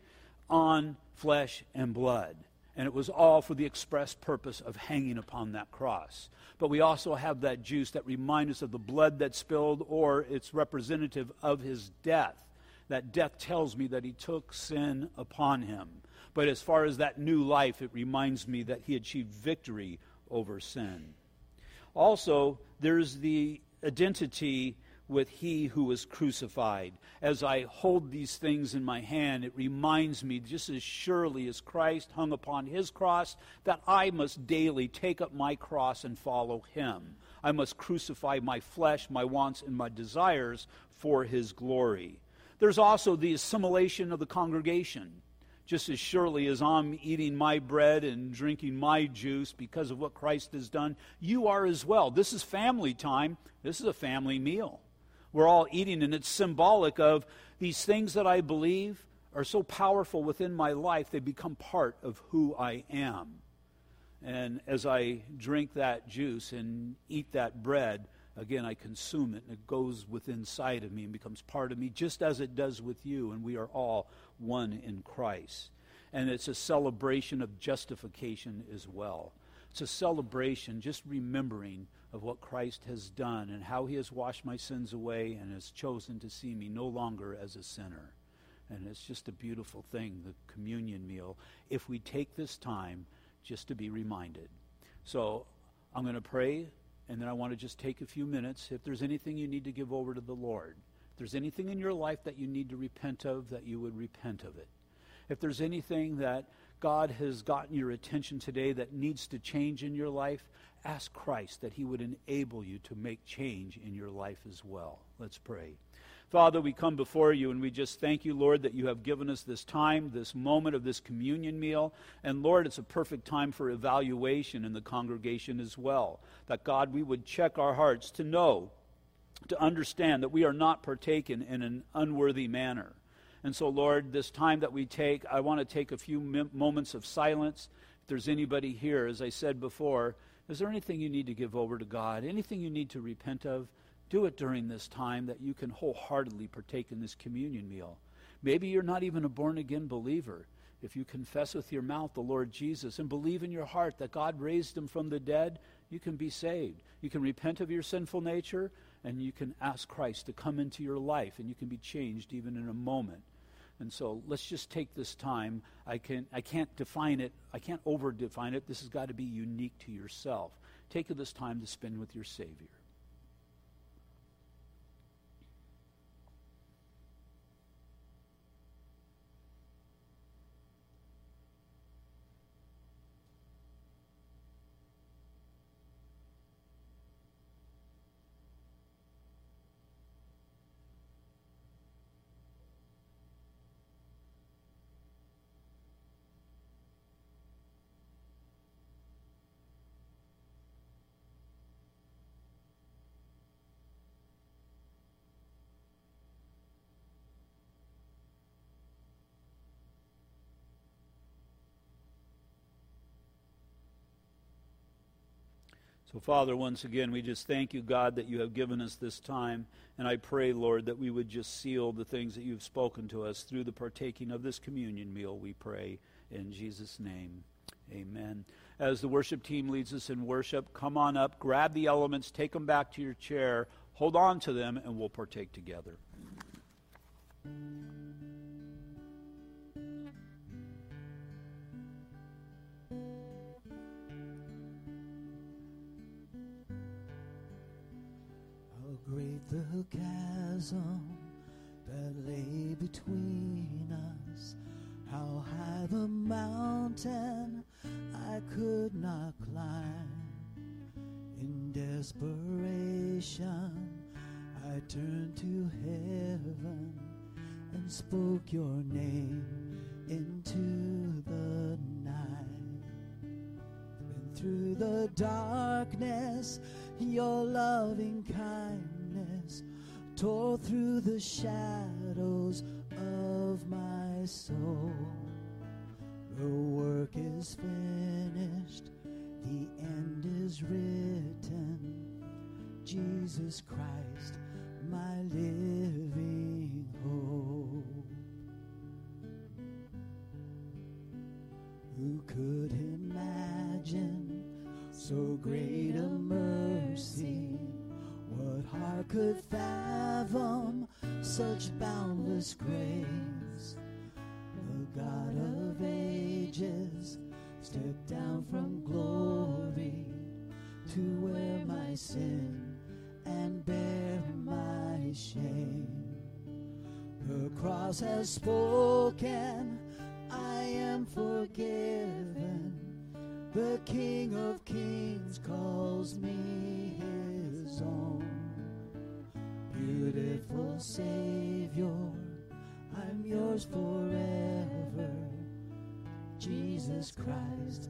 on flesh and blood. And it was all for the express purpose of hanging upon that cross. But we also have that juice that reminds us of the blood that spilled, or it's representative of his death. That death tells me that he took sin upon him. But as far as that new life, it reminds me that he achieved victory over sin. Also, there's the identity with he who was crucified. As I hold these things in my hand, it reminds me, just as surely as Christ hung upon his cross, that I must daily take up my cross and follow him. I must crucify my flesh, my wants, and my desires for his glory. There's also the assimilation of the congregation just as surely as I'm eating my bread and drinking my juice because of what Christ has done, you are as well. This is family time. This is a family meal. We're all eating, and it's symbolic of these things that I believe are so powerful within my life, they become part of who I am. And as I drink that juice and eat that bread, again, I consume it and it goes within inside of me and becomes part of me, just as it does with you. And we are all one in Christ. And it's a celebration of justification as well. It's a celebration, just remembering of what Christ has done and how he has washed my sins away and has chosen to see me no longer as a sinner. And it's just a beautiful thing, the communion meal, if we take this time just to be reminded. So I'm going to pray, and then I want to just take a few minutes. If there's anything you need to give over to the Lord, there's anything in your life that you need to repent of, that you would repent of it. If there's anything that God has gotten your attention today that needs to change in your life, ask Christ that He would enable you to make change in your life as well. Let's pray. Father, we come before you and we just thank you, Lord, that you have given us this time, this moment of this communion meal. And Lord, it's a perfect time for evaluation in the congregation as well. That God, we would check our hearts to know to understand that we are not partaken in an unworthy manner. And so, Lord, this time that we take, I want to take a few moments of silence. If there's anybody here, as I said before, is there anything you need to give over to God? Anything you need to repent of? Do it during this time that you can wholeheartedly partake in this communion meal. Maybe you're not even a born again believer. If you confess with your mouth the Lord Jesus and believe in your heart that God raised him from the dead, you can be saved. You can repent of your sinful nature and you can ask Christ to come into your life and you can be changed even in a moment. And so let's just take this time. I, can, I can't define it, I can't over define it. This has got to be unique to yourself. Take this time to spend with your Savior. So, Father, once again, we just thank you, God, that you have given us this time. And I pray, Lord, that we would just seal the things that you've spoken to us through the partaking of this communion meal, we pray. In Jesus' name, amen. As the worship team leads us in worship, come on up, grab the elements, take them back to your chair, Hold on to them, and we'll partake together. Great the chasm that lay between us. How high the mountain I could not climb. In desperation, I turned to heaven and spoke your name into the night. And through the darkness, your loving tore through the shadows of my soul. The work is finished, Cross has spoken, I am forgiven. The King of Kings calls me his own. Beautiful Savior, I'm yours forever. Jesus Christ,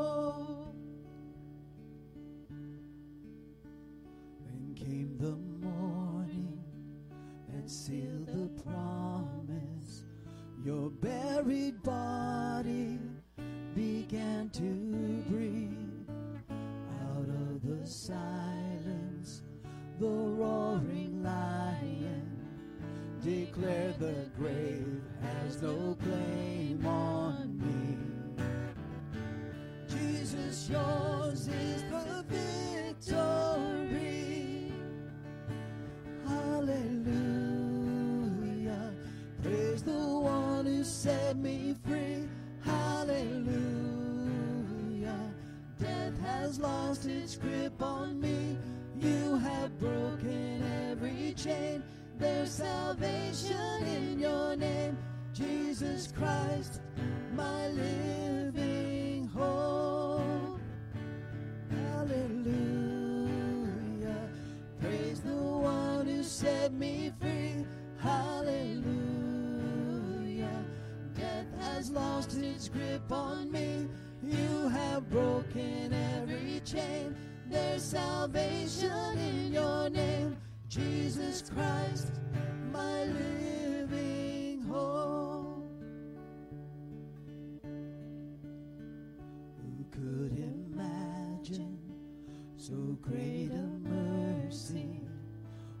Great a mercy?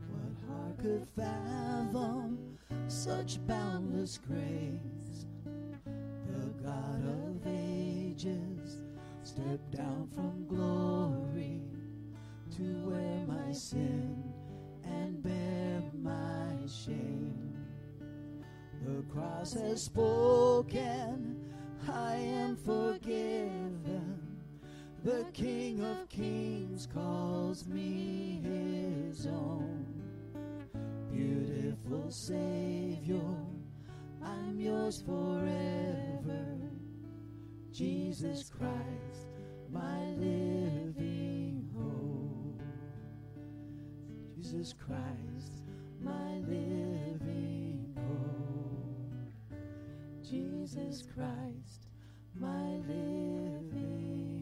What heart could fathom such boundless grace? The God of ages stepped down from glory to wear my sin and bear my shame. The cross has spoken, I am forgiven. The King of Kings calls me his own. Beautiful Savior, I'm yours forever. Jesus Christ, my living hope. Jesus Christ, my living hope. Jesus Christ, my living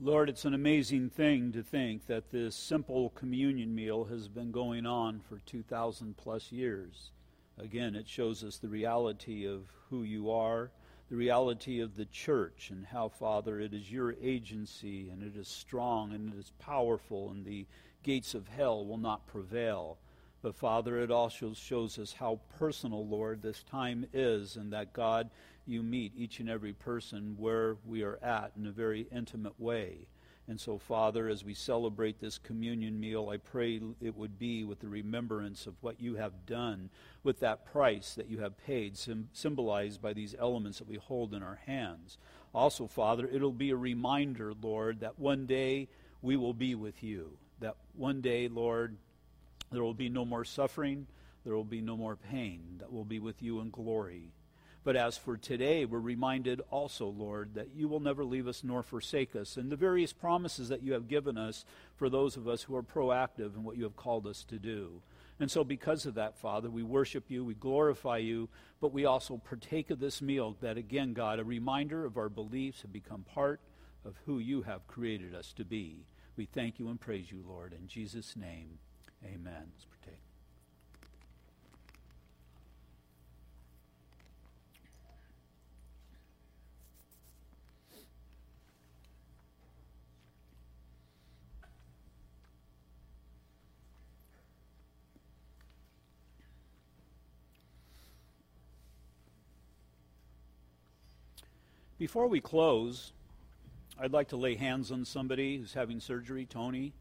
Lord, it's an amazing thing to think that this simple communion meal has been going on for 2,000 plus years. Again, it shows us the reality of who you are, the reality of the church, and how, Father, it is your agency, and it is strong, and it is powerful, and the gates of hell will not prevail. But, Father, it also shows us how personal, Lord, this time is, and that, God, you meet each and every person where we are at in a very intimate way. And so, Father, as we celebrate this communion meal, I pray it would be with the remembrance of what you have done with that price that you have paid, symbolized by these elements that we hold in our hands. Also, Father, it'll be a reminder, Lord, that one day we will be with you. That one day, Lord, there will be no more suffering, there will be no more pain, that we'll be with you in glory. But as for today, we're reminded also, Lord, that you will never leave us nor forsake us, and the various promises that you have given us for those of us who are proactive in what you have called us to do. And so, because of that, Father, we worship you, we glorify you, but we also partake of this meal that, again, God, a reminder of our beliefs have become part of who you have created us to be. We thank you and praise you, Lord. In Jesus' name, amen. Before we close, I'd like to lay hands on somebody who's having surgery, Tony.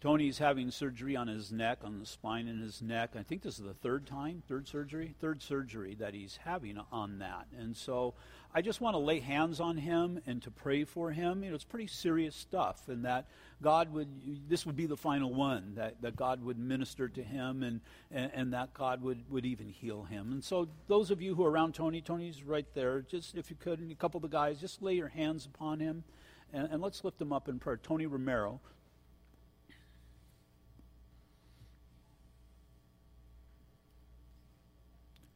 Tony's having surgery on his neck, on the spine in his neck. I think this is the third time, third surgery, third surgery that he's having on that. And so I just want to lay hands on him and to pray for him. You know, it's pretty serious stuff, and that God would, this would be the final one, that, that God would minister to him and, and, and that God would, would even heal him. And so those of you who are around Tony, Tony's right there, just if you could, and a couple of the guys, just lay your hands upon him. And, and let's lift him up in prayer. Tony Romero,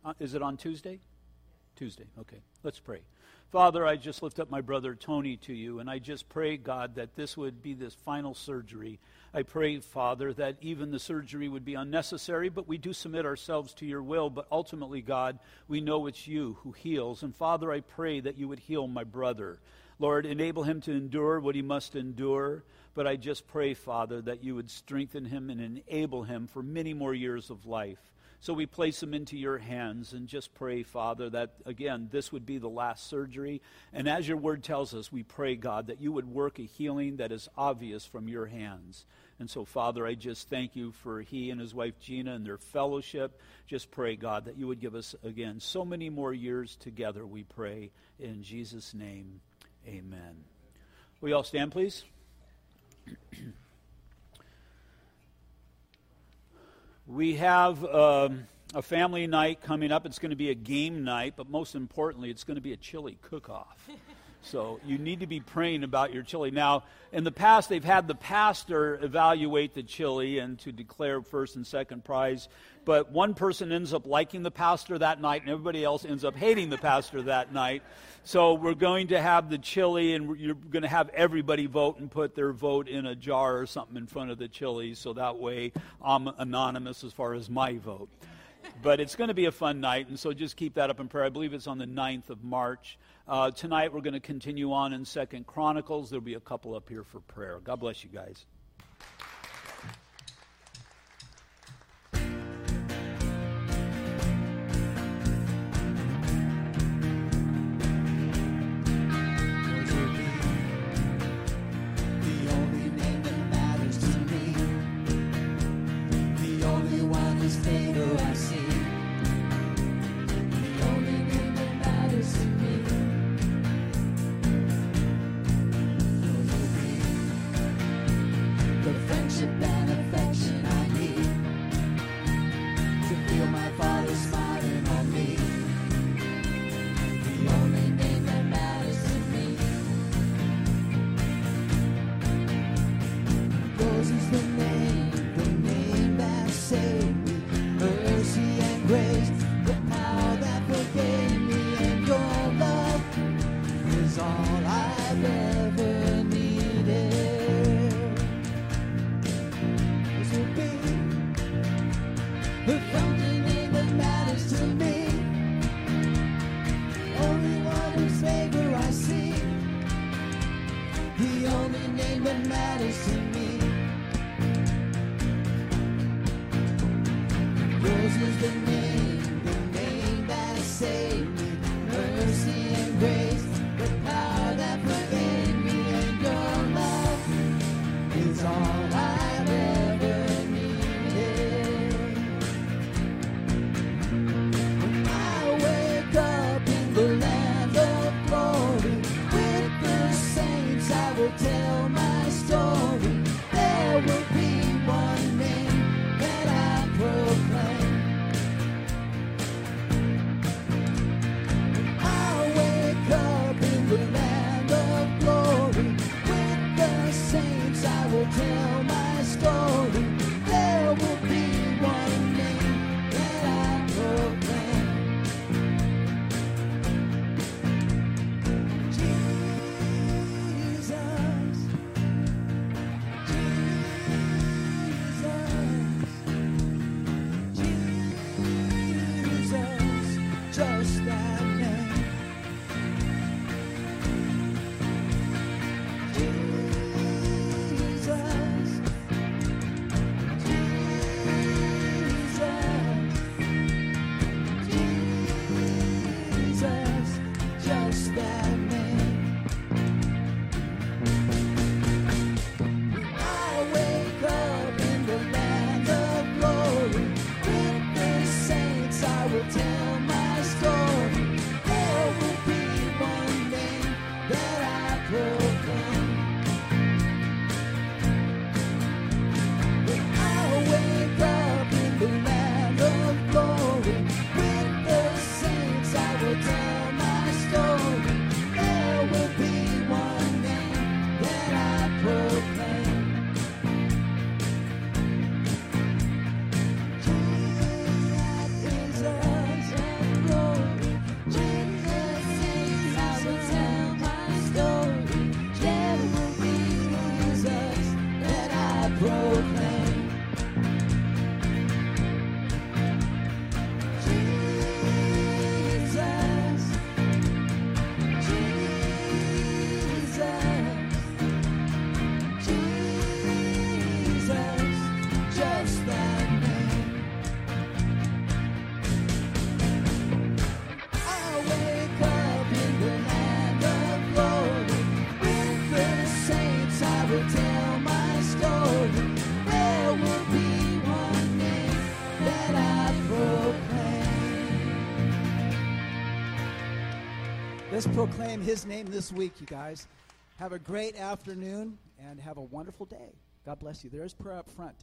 Uh, is it on Tuesday? Tuesday. Okay. Let's pray. Father, I just lift up my brother Tony to you, and I just pray, God, that this would be this final surgery. I pray, Father, that even the surgery would be unnecessary, but we do submit ourselves to your will. But ultimately, God, we know it's you who heals. And Father, I pray that you would heal my brother. Lord, enable him to endure what he must endure. But I just pray, Father, that you would strengthen him and enable him for many more years of life. So we place them into your hands and just pray, Father, that again, this would be the last surgery. And as your word tells us, we pray, God, that you would work a healing that is obvious from your hands. And so, Father, I just thank you for he and his wife Gina and their fellowship. Just pray, God, that you would give us, again, so many more years together, we pray. In Jesus' name, amen. We all stand, please? We have um, a family night coming up. It's going to be a game night, but most importantly, it's going to be a chili cook off. So you need to be praying about your chili. Now, in the past, they've had the pastor evaluate the chili and to declare first and second prize. But one person ends up liking the pastor that night, and everybody else ends up hating the pastor that night. So we're going to have the chili, and you're going to have everybody vote and put their vote in a jar or something in front of the chili, so that way I'm anonymous as far as my vote. But it's going to be a fun night, and so just keep that up in prayer. I believe it's on the 9th of March. Uh, tonight we're going to continue on in Second Chronicles. There'll be a couple up here for prayer. God bless you guys. Proclaim his name this week, you guys. Have a great afternoon and have a wonderful day. God bless you. There's prayer up front.